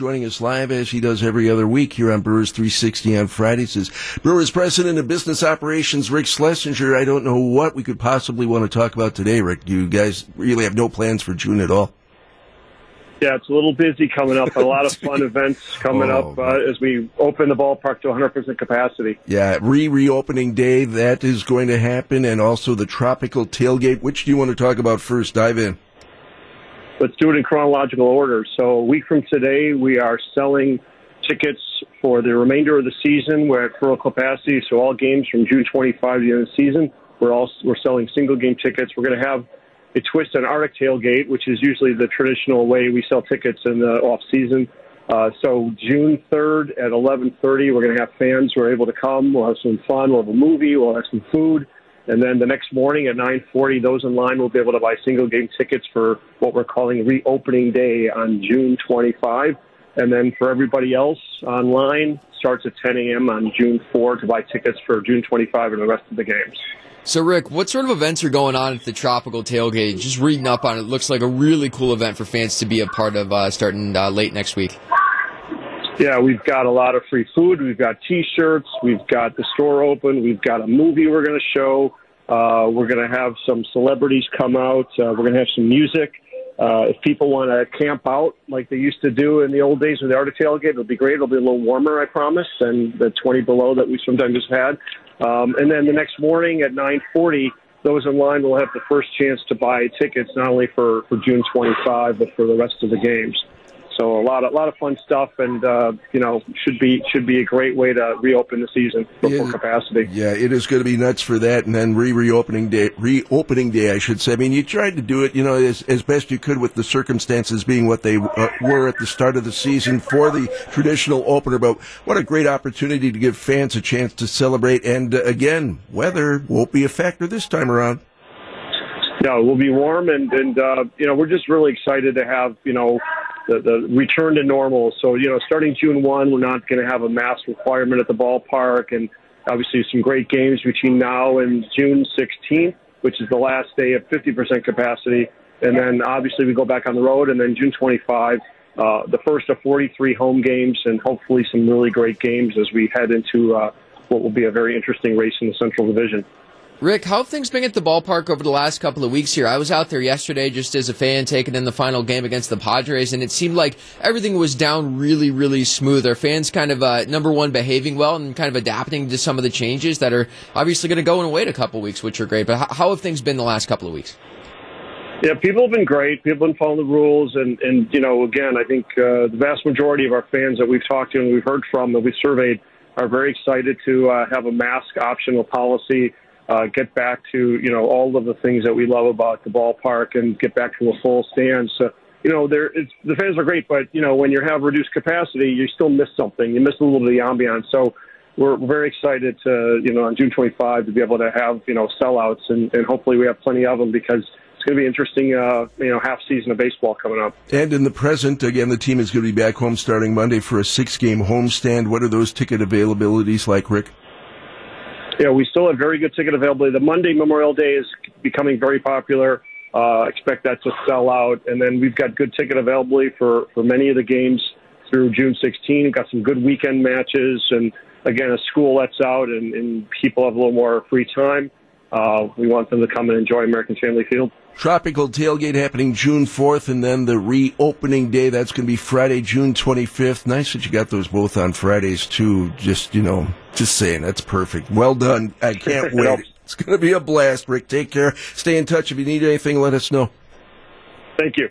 joining us live as he does every other week here on Brewers 360 on Fridays is Brewers President of Business Operations, Rick Schlesinger. I don't know what we could possibly want to talk about today, Rick. You guys really have no plans for June at all. Yeah, it's a little busy coming up. A lot of fun events coming Oh, up uh, as we open the ballpark to 100% capacity. Yeah, re reopening day, that is going to happen, and also the tropical tailgate. Which do you want to talk about first? Dive in. Let's do it in chronological order. So a week from today, we are selling tickets for the remainder of the season. We're at full capacity, so all games from June 25 to the end of the season. We're all we're selling single game tickets. We're going to have a twist on Arctic tailgate, which is usually the traditional way we sell tickets in the off season. Uh, so June 3rd at 11:30, we're going to have fans who are able to come. We'll have some fun. We'll have a movie. We'll have some food. And then the next morning at 9:40, those in line will be able to buy single game tickets for what we're calling reopening day on June 25. And then for everybody else online, starts at 10 a.m. on June 4 to buy tickets for June 25 and the rest of the games. So, Rick, what sort of events are going on at the Tropical Tailgate? Just reading up on it, looks like a really cool event for fans to be a part of uh, starting uh, late next week. Yeah, we've got a lot of free food. We've got T-shirts. We've got the store open. We've got a movie we're going to show. Uh, we're going to have some celebrities come out. Uh, we're going to have some music. Uh, if people want to camp out like they used to do in the old days with the Arctic tailgate, it'll be great. It'll be a little warmer, I promise, than the 20 below that we sometimes just had. Um, and then the next morning at 9:40, those in line will have the first chance to buy tickets not only for, for June 25 but for the rest of the games. So a lot of a lot of fun stuff, and uh, you know should be should be a great way to reopen the season for full Yeah. capacity. Yeah, it is going to be nuts for that, and then re reopening day, reopening day, I should say. I mean, you tried to do it, you know, as, as best you could with the circumstances being what they uh, were at the start of the season for the traditional opener. But what a great opportunity to give fans a chance to celebrate. And uh, again, weather won't be a factor this time around. No, it will be warm, and and uh, you know we're just really excited to have you know the, the return to normal. So you know, starting June one, we're not going to have a mask requirement at the ballpark, and obviously some great games between now and June 16th, which is the last day of 50% capacity, and then obviously we go back on the road, and then June 25. Uh, the first of 43 home games, and hopefully some really great games as we head into uh, what will be a very interesting race in the Central Division. Rick, how have things been at the ballpark over the last couple of weeks here? I was out there yesterday just as a fan taking in the final game against the Padres, and it seemed like everything was down really, really smooth. Are fans kind of, uh, number one, behaving well and kind of adapting to some of the changes that are obviously going to go and wait a couple weeks, which are great. But how, have things been the last couple of weeks? Yeah, people have been great. People have been following the rules, and and you know, again, I think uh, the vast majority of our fans that we've talked to and we've heard from that we surveyed are very excited to uh, have a mask optional policy. Uh, get back to you know all of the things that we love about the ballpark and get back to a full stand. So you know, there it's, the fans are great, but you know when you have reduced capacity, you still miss something. You miss a little of the ambiance. So we're, we're very excited to you know on June 25 to be able to have you know sellouts and, and hopefully we have plenty of them because it's going to be interesting uh, you know half season of baseball coming up. And in the present, again, the team is going to be back home starting Monday for a six game homestand. What are those ticket availabilities like, Rick? Yeah, we still have very good ticket availability. The Monday Memorial Day is becoming very popular. Uh, expect that to sell out, and then we've got good ticket availability for for many of the games through June 16. We've got some good weekend matches, and again, as school lets out and, and people have a little more free time, uh, we want them to come and enjoy American Family Field. Tropical tailgate happening June 4th, and then the reopening day. That's going to be Friday, June 25th. Nice that you got those both on Fridays, too. Just, you know, just saying. That's perfect. Well done. I can't wait. It's going to be a blast, Rick. Take care. Stay in touch. If you need anything, let us know. Thank you.